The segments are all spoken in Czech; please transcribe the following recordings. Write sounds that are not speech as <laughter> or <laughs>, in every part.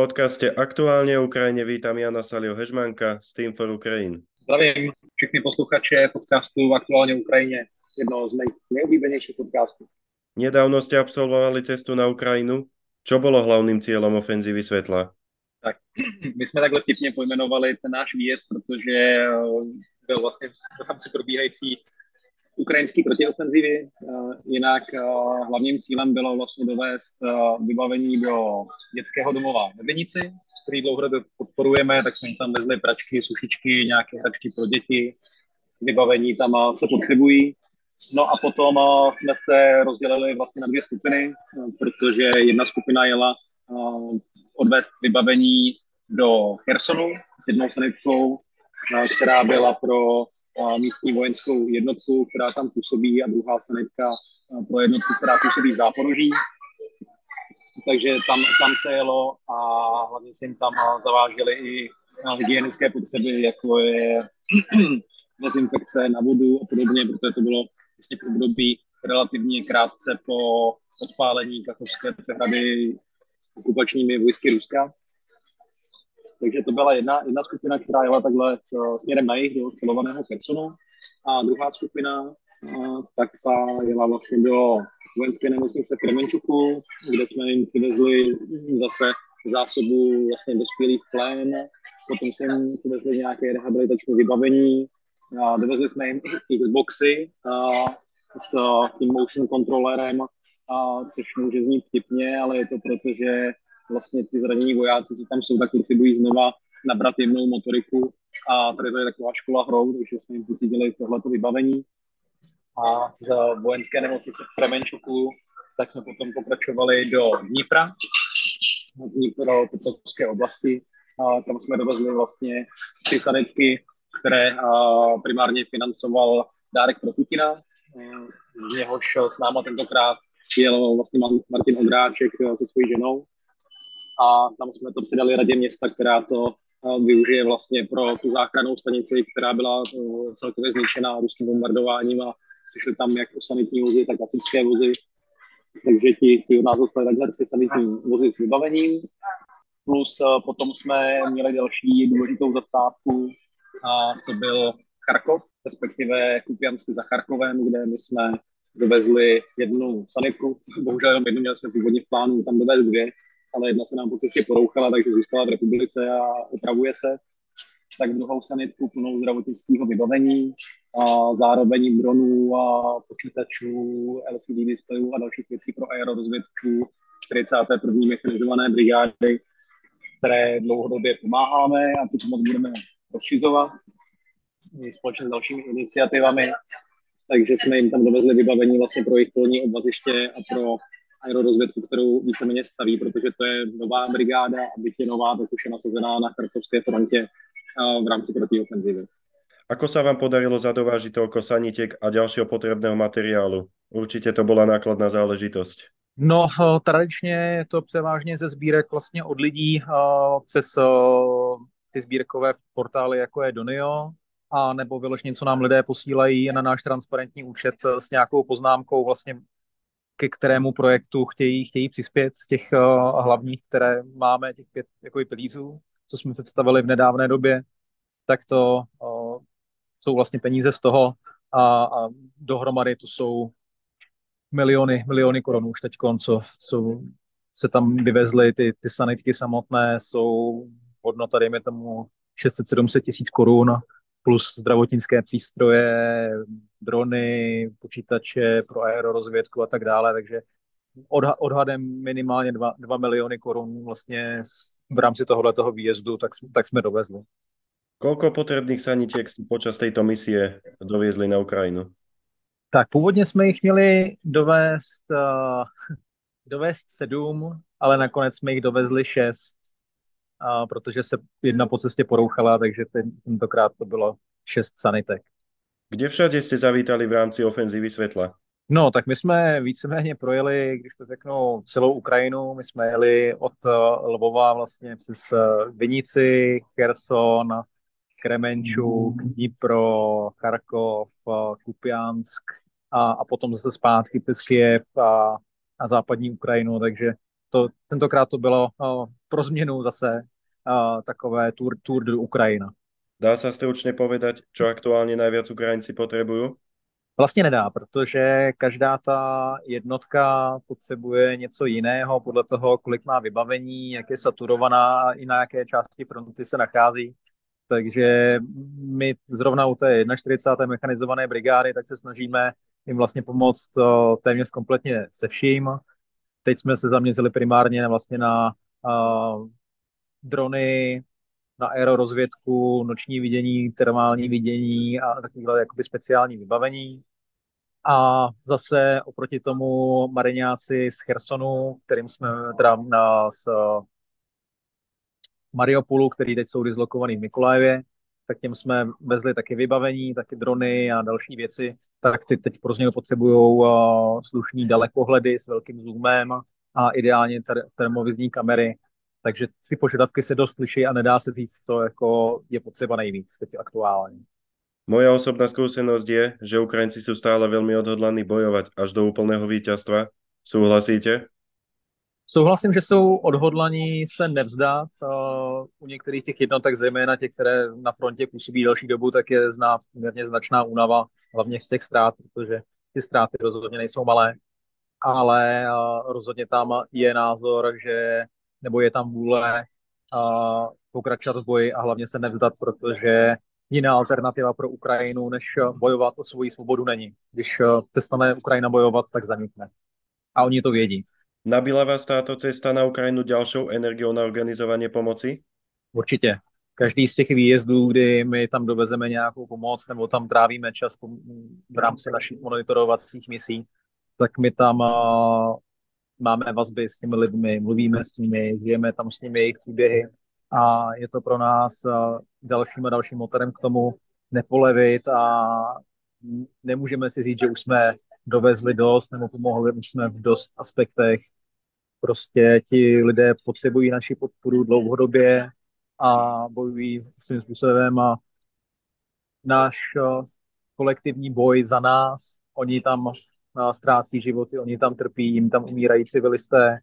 V podcaste Aktuálne o Ukrajine vítam Jana Salio Hežmanka z Team for Ukraine. Zdravím všechny posluchače podcastu Aktuálně Ukrajině, jednoho z mých nejoblíbenějších podcastů. Nedávno ste absolvovali cestu na Ukrajinu. Čo bolo hlavným cieľom ofenzívy svetla? Tak, <clears throat> my jsme takhle vtipně pojmenovali ten náš výjezd, protože eh, byl vlastně v rámci probíhající ukrajinské protiofenzivy. Eh, jinak eh, hlavním cílem bylo vlastně dovést vybavení do dětského domova ve Vinici, který dlouhodobě podporujeme, tak jsme jim tam vezli pračky, sušičky, nějaké hračky pro děti, vybavení tam se potřebují. No a potom jsme se rozdělili vlastně na dvě skupiny, protože jedna skupina jela odvést vybavení do Chersonu s jednou sanitkou, která byla pro místní vojenskou jednotku, která tam působí a druhá sanitka pro jednotku, která působí v Záporoží. Takže tam, tam se jelo a hlavně se jim tam zavážely i hygienické potřeby, jako je <clears throat> dezinfekce na vodu a podobně, protože to bylo vlastně v období relativně krátce po odpálení Kachovské přehrady okupačními vojsky Ruska. Takže to byla jedna, jedna skupina, která jela takhle směrem na jih do celovaného Chersonu. A druhá skupina tak ta jela vlastně do vojenské nemocnice Kremenčuku, kde jsme jim přivezli zase zásobu vlastně dospělých plén, potom jsme jim přivezli nějaké rehabilitační vybavení, a dovezli jsme jim Xboxy a s tím motion kontrolerem, a což může znít vtipně, ale je to proto, že vlastně ty zranění vojáci, co tam jsou, tak potřebují znova nabrat jemnou motoriku a tady to je taková škola hrou, takže jsme jim pořídili tohleto vybavení a z vojenské nemocnice v Premenčuku tak jsme potom pokračovali do Dnipra, Dnipro Petrovské oblasti. A tam jsme dovezli vlastně tři sanitky, které primárně financoval Dárek pro Putina. Z něhož s náma tentokrát jel vlastně Martin Ondráček se svojí ženou. A tam jsme to předali radě města, která to využije vlastně pro tu záchrannou stanici, která byla celkově zničená ruským bombardováním a přišly tam jak sanitní vozy, tak africké vozy. Takže ti, ti od nás dostali takhle tři sanitní vozy s vybavením. Plus uh, potom jsme měli další důležitou zastávku a to byl Charkov, respektive Kupiansky za Charkovem, kde my jsme dovezli jednu sanitku, bohužel jenom jednu, měli jsme původně v plánu tam dovést dvě, ale jedna se nám po cestě porouchala, takže zůstala v republice a opravuje se tak druhou sanitku plnou zdravotnického vybavení, a zároveň dronů a počítačů, LCD displejů a dalších věcí pro aerorozvědku 41. mechanizované brigády, které dlouhodobě pomáháme a tu pomoc budeme rozšizovat společně s dalšími iniciativami. Takže jsme jim tam dovezli vybavení vlastně pro jejich polní obvaziště a pro aerorozvědku, kterou víceméně staví, protože to je nová brigáda a byť je nová, tak už je nasazená na Charkovské frontě v rámci protiofenzívy. Ako sa vám podarilo zadovážiť toľko sanitek a ďalšieho potrebného materiálu? Určitě to byla nákladná záležitost. No, tradičně je to převážně ze sbírek vlastně od lidí přes ty sbírkové portály, jako je Donio, a nebo vyloženě, co nám lidé posílají na náš transparentní účet s nějakou poznámkou vlastně ke kterému projektu chtějí, chtějí přispět z těch hlavních, které máme, těch pět jako pilířů co jsme představili v nedávné době, tak to uh, jsou vlastně peníze z toho a, a dohromady to jsou miliony, miliony korun už teď, co, co se tam vyvezly, ty, ty sanitky samotné jsou hodnota, dejme tomu, 600-700 tisíc korun plus zdravotnické přístroje, drony, počítače pro aerorozvědku a tak dále, takže odhadem minimálně 2, 2 miliony korun vlastně v rámci tohoto výjezdu, tak, tak jsme dovezli. Koľko potrebných sanitek si počas této misie dovezli na Ukrajinu? Tak původně jsme jich měli dovést, uh, <laughs> dovést sedm, ale nakonec jsme jich dovezli šest, uh, protože se jedna po cestě porouchala, takže ten, tentokrát to bylo šest sanitek. Kde všade jste zavítali v rámci ofenzívy světla? No, tak my jsme víceméně projeli, když to řeknu, celou Ukrajinu. My jsme jeli od eh, Lvova vlastně přes eh, Vinici, Kherson, Kremenčuk, Dnipro, Charkov, eh, Kupiansk a, a potom zase zpátky přes Kiev a, a západní Ukrajinu, takže to, tentokrát to bylo pro změnu zase uh, takové tour, tour do Ukrajina. Dá sa stručne povedať, čo aktuálne najviac Ukrajinci potrebujú? Vlastně nedá, protože každá ta jednotka potřebuje něco jiného podle toho, kolik má vybavení, jak je saturovaná a i na jaké části fronty se nachází. Takže my zrovna u té 41. mechanizované brigády, tak se snažíme jim vlastně pomoct téměř kompletně se vším. Teď jsme se zaměřili primárně vlastně na uh, drony, na aerorozvědku, noční vidění, termální vidění a takovéhle jakoby speciální vybavení. A zase oproti tomu mariňáci z Chersonu, kterým jsme teda na, z Mariupolu, který teď jsou dislokovaný v Mikolajevě, tak těm jsme vezli taky vybavení, taky drony a další věci, tak ty teď pro něj potřebují uh, slušný dalekohledy s velkým zoomem a ideálně ter- termovizní kamery, takže ty požadavky se dost liší a nedá se říct, co jako je potřeba nejvíc teď aktuálně. Moja osobná skúsenosť je, že Ukrajinci sú stále veľmi odhodlaní bojovať až do úplného víťazstva. Súhlasíte? Souhlasím, že jsou odhodlaní se nevzdat. U některých těch jednotek, zejména těch, které na frontě působí další dobu, tak je zná poměrně značná únava, hlavně z těch ztrát, protože ty ztráty rozhodně nejsou malé. Ale rozhodně tam je názor, že nebo je tam vůle pokračovat v boji a hlavně se nevzdat, protože jiná alternativa pro Ukrajinu, než bojovat o svoji svobodu není. Když přestane Ukrajina bojovat, tak zanikne. A oni to vědí. Nabila vás táto cesta na Ukrajinu ďalšou energiou na organizovanie pomoci? Určitě. Každý z těch výjezdů, kdy my tam dovezeme nějakou pomoc nebo tam trávíme čas v rámci našich monitorovacích misí, tak my tam uh, máme vazby s těmi lidmi, mluvíme s nimi, žijeme tam s nimi jejich příběhy a je to pro nás uh, dalším a dalším motorem k tomu nepolevit a nemůžeme si říct, že už jsme dovezli dost nebo pomohli už jsme v dost aspektech. Prostě ti lidé potřebují naši podporu dlouhodobě a bojují svým způsobem a náš kolektivní boj za nás, oni tam ztrácí životy, oni tam trpí, jim tam umírají civilisté,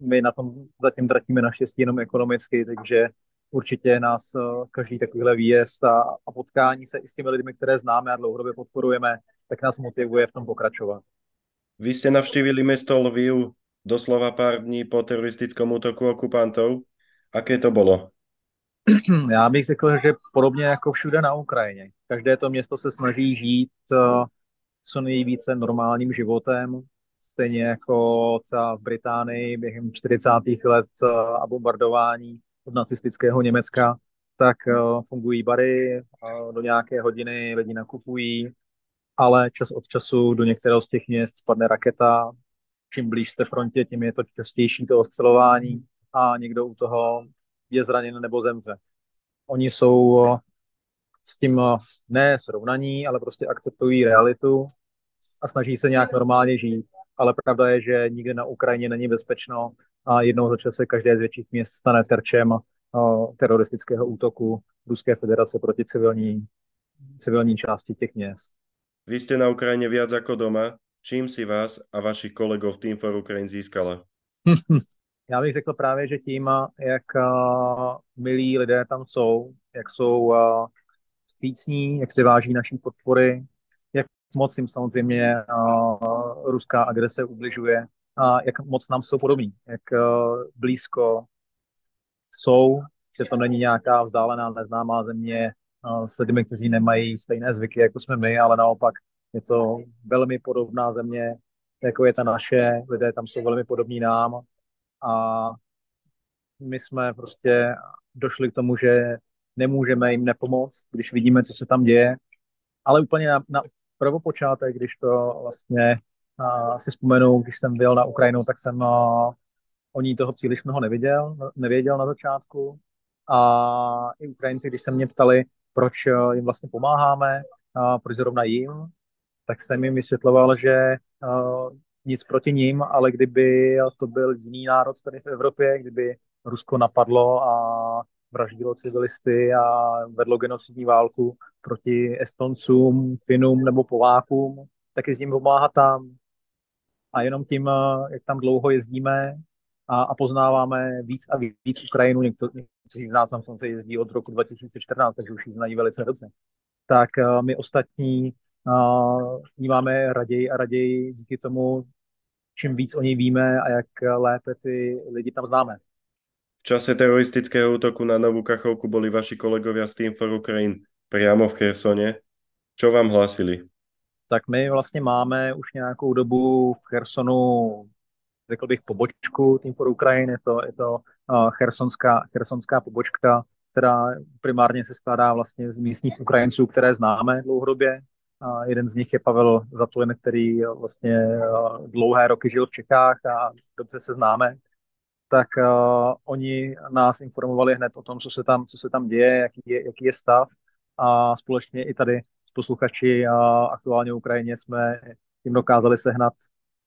my na tom zatím tratíme naštěstí jenom ekonomicky, takže určitě nás každý takovýhle výjezd a, a potkání se i s těmi lidmi, které známe a dlouhodobě podporujeme, tak nás motivuje v tom pokračovat. Vy jste navštívili město Lviv doslova pár dní po teroristickom útoku okupantov. Aké to bylo? <clears throat> Já bych řekl, že podobně jako všude na Ukrajině. Každé to město se snaží žít uh, co nejvíce normálním životem, stejně jako třeba v Británii během 40. let uh, a bombardování od nacistického Německa, tak uh, fungují bary, do nějaké hodiny lidi nakupují, ale čas od času do některého z těch měst spadne raketa. Čím blíž jste frontě, tím je to častější to ostřelování a někdo u toho je zraněn nebo zemře. Oni jsou s tím ne srovnaní, ale prostě akceptují realitu a snaží se nějak normálně žít. Ale pravda je, že nikde na Ukrajině není bezpečno a jednou za čas se každé z větších měst stane terčem teroristického útoku Ruské federace proti civilní, civilní části těch měst. Vy ste na Ukrajine viac ako doma. Čím si vás a vašich kolegov Team for Ukraine získala? <laughs> Já bych řekl právě, že tím, jak uh, milí lidé tam jsou, jak jsou vstřícní, jak si váží naší podpory, jak moc jim samozřejmě uh, ruská agrese ubližuje a jak moc nám jsou podobní, jak uh, blízko jsou, že to není nějaká vzdálená neznámá země, s lidmi, kteří nemají stejné zvyky, jako jsme my, ale naopak je to velmi podobná země, jako je ta naše, lidé tam jsou velmi podobní nám a my jsme prostě došli k tomu, že nemůžeme jim nepomoct, když vidíme, co se tam děje, ale úplně na, na prvopočátek, když to vlastně a, si vzpomenu, když jsem byl na Ukrajinu, tak jsem a, o ní toho příliš mnoho neviděl, nevěděl na začátku. A i Ukrajinci, když se mě ptali, proč eh, jim vlastně pomáháme, proč zrovna jim, tak jsem jim vysvětloval, že eh, nic proti ním, ale kdyby to byl jiný národ tady v Evropě, kdyby Rusko napadlo a vraždilo civilisty a vedlo genocidní válku proti Estoncům, Finům nebo Polákům, tak s pomáhat tam. A jenom tím, eh, jak tam dlouho jezdíme, a, a poznáváme víc a víc Ukrajinu. Někteří z nás tam se jezdí od roku 2014, takže už ji znají velice dobře. Tak uh, my ostatní uh, máme raději a raději díky tomu, čím víc o něj víme a jak lépe ty lidi tam známe. Čase teroristického útoku na Novú Kachovku boli vaši kolegovia z Team for Ukraine priamo v Chersone. Čo vám hlásili? Tak my vlastně máme už nějakou dobu v Chersonu řekl bych, pobočku Team for Ukraine, je to, je to uh, chersonská, chersonská pobočka, která primárně se skládá vlastně z místních Ukrajinců, které známe dlouhodobě. Uh, jeden z nich je Pavel Zatulin, který vlastně uh, dlouhé roky žil v Čechách a dobře se známe. Tak uh, oni nás informovali hned o tom, co se tam, co se tam děje, jaký je, jaký je stav a společně i tady s posluchači a aktuálně v Ukrajině jsme jim dokázali sehnat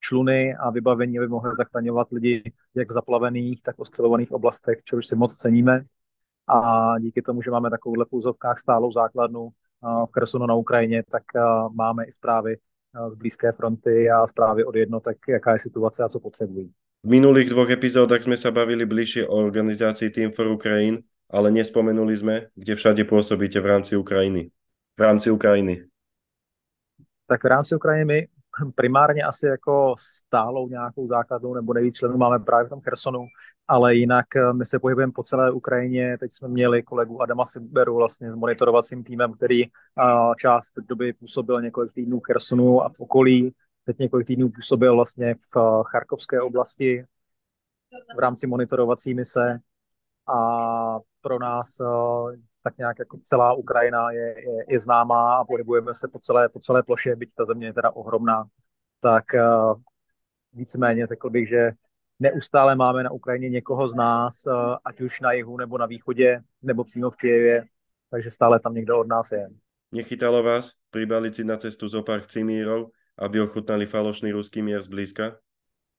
čluny a vybavení, aby mohli zachraňovat lidi jak v zaplavených, tak v ostřelovaných oblastech, což si moc ceníme. A díky tomu, že máme takovouhle půzovkách stálou základnu v Khersonu na Ukrajině, tak máme i zprávy z blízké fronty a zprávy od jednotek, jaká je situace a co potřebují. V minulých dvoch epizódach sme sa bavili bližšie o organizácii Team for Ukraine, ale nespomenuli sme, kde všade pôsobíte v rámci Ukrajiny. V rámci Ukrajiny. Tak v rámci Ukrajiny my primárně asi jako stálou nějakou základnou nebo nejvíc členů máme právě v tom Chersonu, ale jinak eh, my se pohybujeme po celé Ukrajině. Teď jsme měli kolegu Adama Siberu vlastně s monitorovacím týmem, který eh, část doby působil několik týdnů v Chersonu a v okolí. Teď několik týdnů působil vlastně v eh, Charkovské oblasti v rámci monitorovací mise a pro nás tak nějak jako celá Ukrajina je, je, je známá a pohybujeme se po celé, po celé ploše, byť ta země je teda ohromná, tak uh, víceméně řekl bych, že neustále máme na Ukrajině někoho z nás, ať už na jihu nebo na východě, nebo přímo v Kijevě, takže stále tam někdo od nás je. Nechytalo vás pribaliť si na cestu zo pár cimírov, aby ochutnali falošný ruský mír zblízka?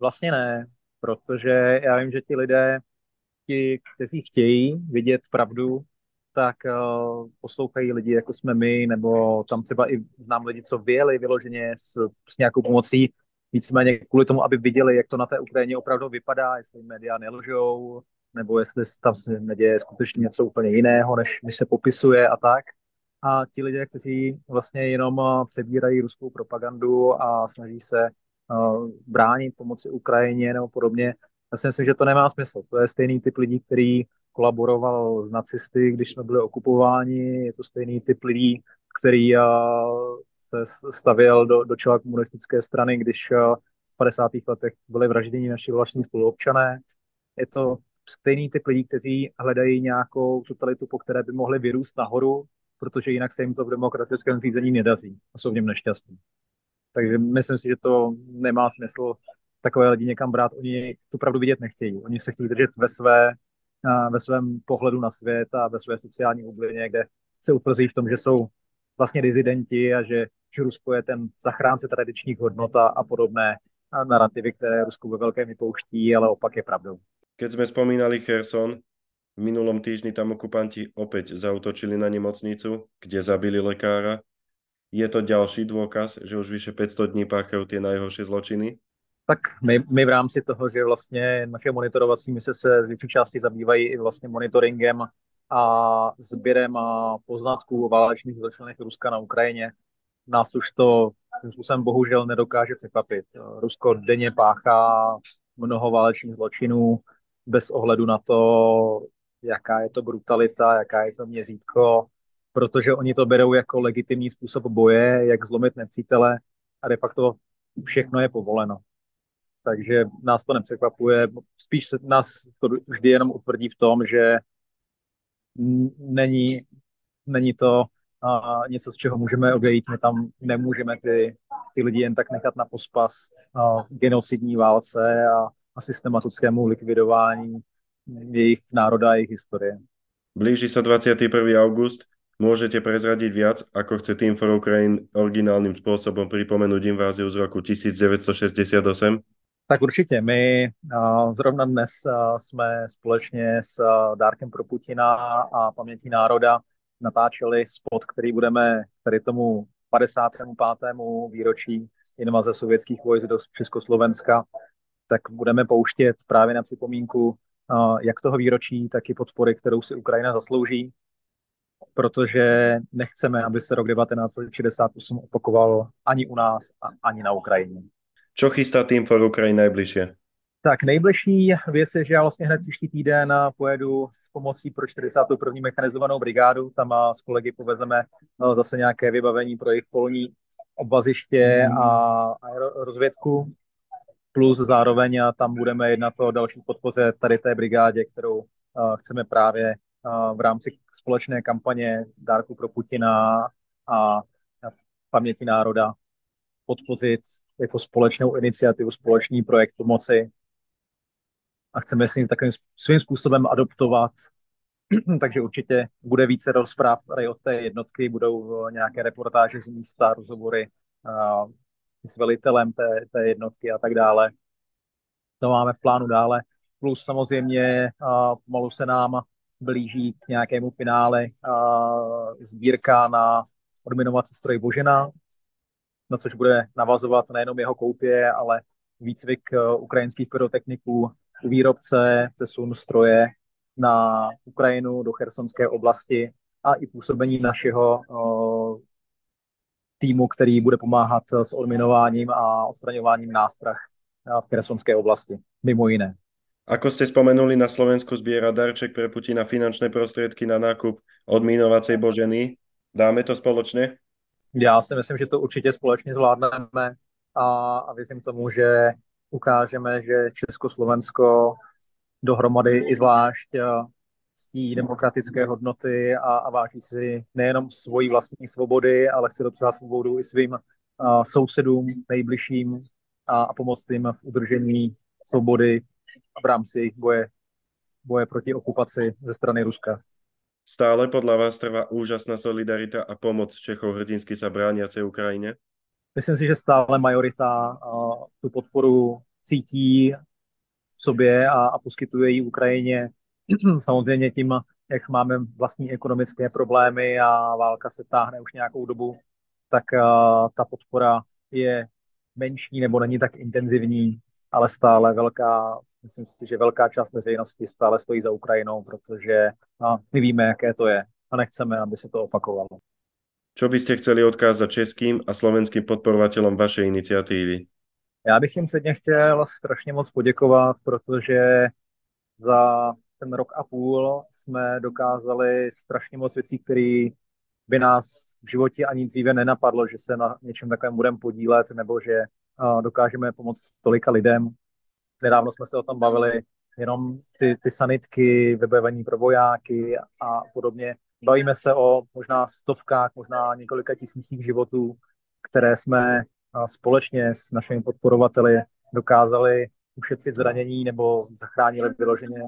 Vlastně ne, protože já vím, že ti lidé, ti, kteří chtějí vidět pravdu, tak uh, poslouchají lidi, jako jsme my, nebo tam třeba i znám lidi, co vyjeli vyloženě s, s nějakou pomocí, nicméně kvůli tomu, aby viděli, jak to na té Ukrajině opravdu vypadá, jestli média nelžou, nebo jestli tam se neděje skutečně něco úplně jiného, než, než se popisuje a tak. A ti lidé, kteří vlastně jenom eh, přebírají ruskou propagandu a snaží se uh, bránit pomoci Ukrajině nebo podobně, já si myslím, že to nemá smysl. To je stejný typ lidí, který kolaboroval s nacisty, když jsme byli okupováni. Je to stejný typ lidí, který se stavěl do, do čela komunistické strany, když v 50. letech byli vražděni naši vlastní spoluobčané. Je to stejný typ lidí, kteří hledají nějakou totalitu, po které by mohli vyrůst nahoru, protože jinak se jim to v demokratickém řízení nedaří a jsou v něm nešťastní. Takže myslím si, že to nemá smysl takové lidi někam brát. Oni tu pravdu vidět nechtějí. Oni se chtějí držet ve své ve svém pohledu na svět a ve své sociální bublině, kde se utvrzí v tom, že jsou vlastně dizidenti a že, že Rusko je ten zachránce tradičních hodnot a podobné narrativy, které Rusko ve velkém vypouští, ale opak je pravdou. Keď sme spomínali Kherson, v minulom týždni tam okupanti opäť zautočili na nemocnicu, kde zabili lekára. Je to ďalší dôkaz, že už vyše 500 dní páchajú tie najhoršie zločiny? tak my, my v rámci toho, že vlastně naše monitorovací mise se z větší části zabývají i vlastně monitoringem a sběrem a poznatků o válečných zločinech Ruska na Ukrajině, nás už to tím způsobem bohužel nedokáže překvapit. Rusko denně páchá mnoho válečných zločinů bez ohledu na to, jaká je to brutalita, jaká je to měřítko, protože oni to berou jako legitimní způsob boje, jak zlomit nepřítele a de facto všechno je povoleno takže nás to nepřekvapuje. Spíš nás to vždy jenom utvrdí v tom, že není, není to a něco, z čeho můžeme odejít. My tam nemůžeme ty, ty lidi jen tak nechat na pospas a genocidní válce a, a systematickému likvidování jejich národa a jejich historie. Blíži sa 21. august. Môžete prezradiť viac, ako chce Team for Ukraine originálnym spôsobom pripomenúť inváziu z roku 1968? Tak určitě. My zrovna dnes jsme společně s Dárkem pro Putina a Pamětí národa natáčeli spot, který budeme tady tomu 55. výročí invaze sovětských vojsk do Československa tak budeme pouštět právě na připomínku jak toho výročí, tak i podpory, kterou si Ukrajina zaslouží, protože nechceme, aby se rok 1968 opakoval ani u nás, ani na Ukrajině. Co chystá tým for Ukrajiny nejbližší? Tak nejbližší věc je, že já vlastně hned příští týden pojedu s pomocí pro 41. mechanizovanou brigádu. Tam s kolegy povezeme no, zase nějaké vybavení pro jejich polní obvaziště a, a rozvědku. Plus zároveň tam budeme jednat o další podpoře tady té brigádě, kterou chceme právě v rámci společné kampaně Dárku pro Putina a, paměti národa podpořit jako společnou iniciativu, společný projekt pomoci a chceme si takovým svým způsobem adoptovat. <clears throat> Takže určitě bude více rozpráv tady od té jednotky, budou nějaké reportáže z místa, rozhovory s velitelem té, té jednotky a tak dále. To máme v plánu dále. Plus samozřejmě uh, pomalu se nám blíží k nějakému finále uh, sbírka na odminovací stroj Božena, na což bude navazovat nejenom jeho koupě, ale výcvik uh, ukrajinských pyrotechniků u výrobce přesun stroje na Ukrajinu do Chersonské oblasti a i působení našeho uh, týmu, který bude pomáhat s odminováním a odstraňováním nástrah v Chersonské oblasti, mimo jiné. Ako ste spomenuli, na Slovensku zbiera darček pre Putina finančné prostriedky na nákup odmínovacej boženy. Dáme to společně? Já si myslím, že to určitě společně zvládneme a, a věřím tomu, že ukážeme, že Československo dohromady i zvlášť ctí demokratické hodnoty a, a váží si nejenom svoji vlastní svobody, ale chce dopřát svobodu i svým uh, sousedům, nejbližším a, a pomoct jim v udržení svobody v rámci boje, boje proti okupaci ze strany Ruska. Stále podle vás trvá úžasná solidarita a pomoc Čechov hrdinsky sa brániacej Ukrajině? Myslím si, že stále majorita uh, tu podporu cítí v sobě a, a poskytuje ji Ukrajině. <clears throat> Samozřejmě tím, jak máme vlastní ekonomické problémy a válka se táhne už nějakou dobu, tak uh, ta podpora je menší nebo není tak intenzivní, ale stále velká, myslím si, že velká část veřejnosti stále stojí za Ukrajinou, protože uh, my víme, jaké to je a nechceme, aby se to opakovalo. Čo by ste chceli odkázat českým a slovenským podporovatelům vašej iniciatívy? Já bych jim předně chtěl strašně moc poděkovat, protože za ten rok a půl jsme dokázali strašně moc věcí, které by nás v životě ani dříve nenapadlo, že se na něčem takovém budeme podílet, nebo že dokážeme pomoct tolika lidem. Nedávno jsme se o tom bavili, jenom ty, ty sanitky, vybavení pro vojáky a podobně. Bavíme se o možná stovkách, možná několika tisících životů, které jsme společně s našimi podporovateli dokázali ušetřit zranění nebo zachránili vyloženě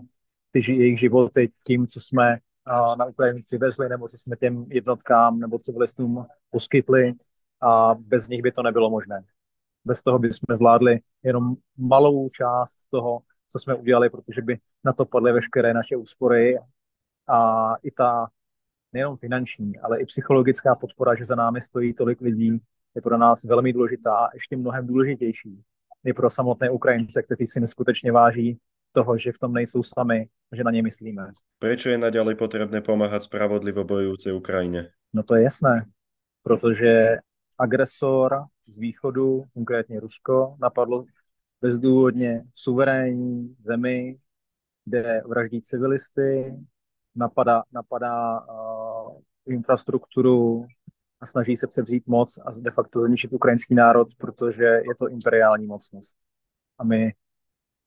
ty jejich životy tím, co jsme na Ukrajinu přivezli, nebo co jsme těm jednotkám nebo civilistům poskytli a bez nich by to nebylo možné. Bez toho bychom zvládli jenom malou část toho, co jsme udělali, protože by na to padly veškeré naše úspory a i ta nejenom finanční, ale i psychologická podpora, že za námi stojí tolik lidí, je pro nás velmi důležitá a ještě mnohem důležitější je pro samotné Ukrajince, kteří si neskutečně váží toho, že v tom nejsou sami, že na ně myslíme. Proč je naďalej potřebné pomáhat spravodlivo bojující Ukrajině? No to je jasné, protože agresor z východu, konkrétně Rusko, napadlo bezdůvodně suverénní zemi, kde vraždí civilisty, napadá, napadá uh, infrastrukturu a snaží se převzít moc a de facto zničit ukrajinský národ, protože je to imperiální mocnost. A my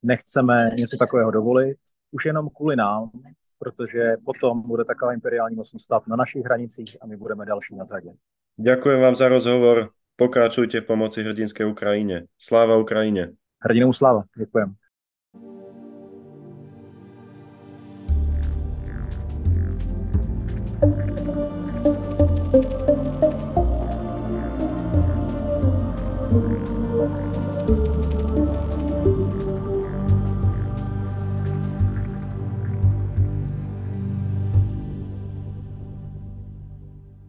nechceme něco takového dovolit, už jenom kvůli nám, protože potom bude taková imperiální mocnost stát na našich hranicích a my budeme další na řadě. Děkuji vám za rozhovor. Pokračujte v pomoci hrdinské Ukrajině. Sláva Ukrajině. Hrdinou sláva. Děkujem.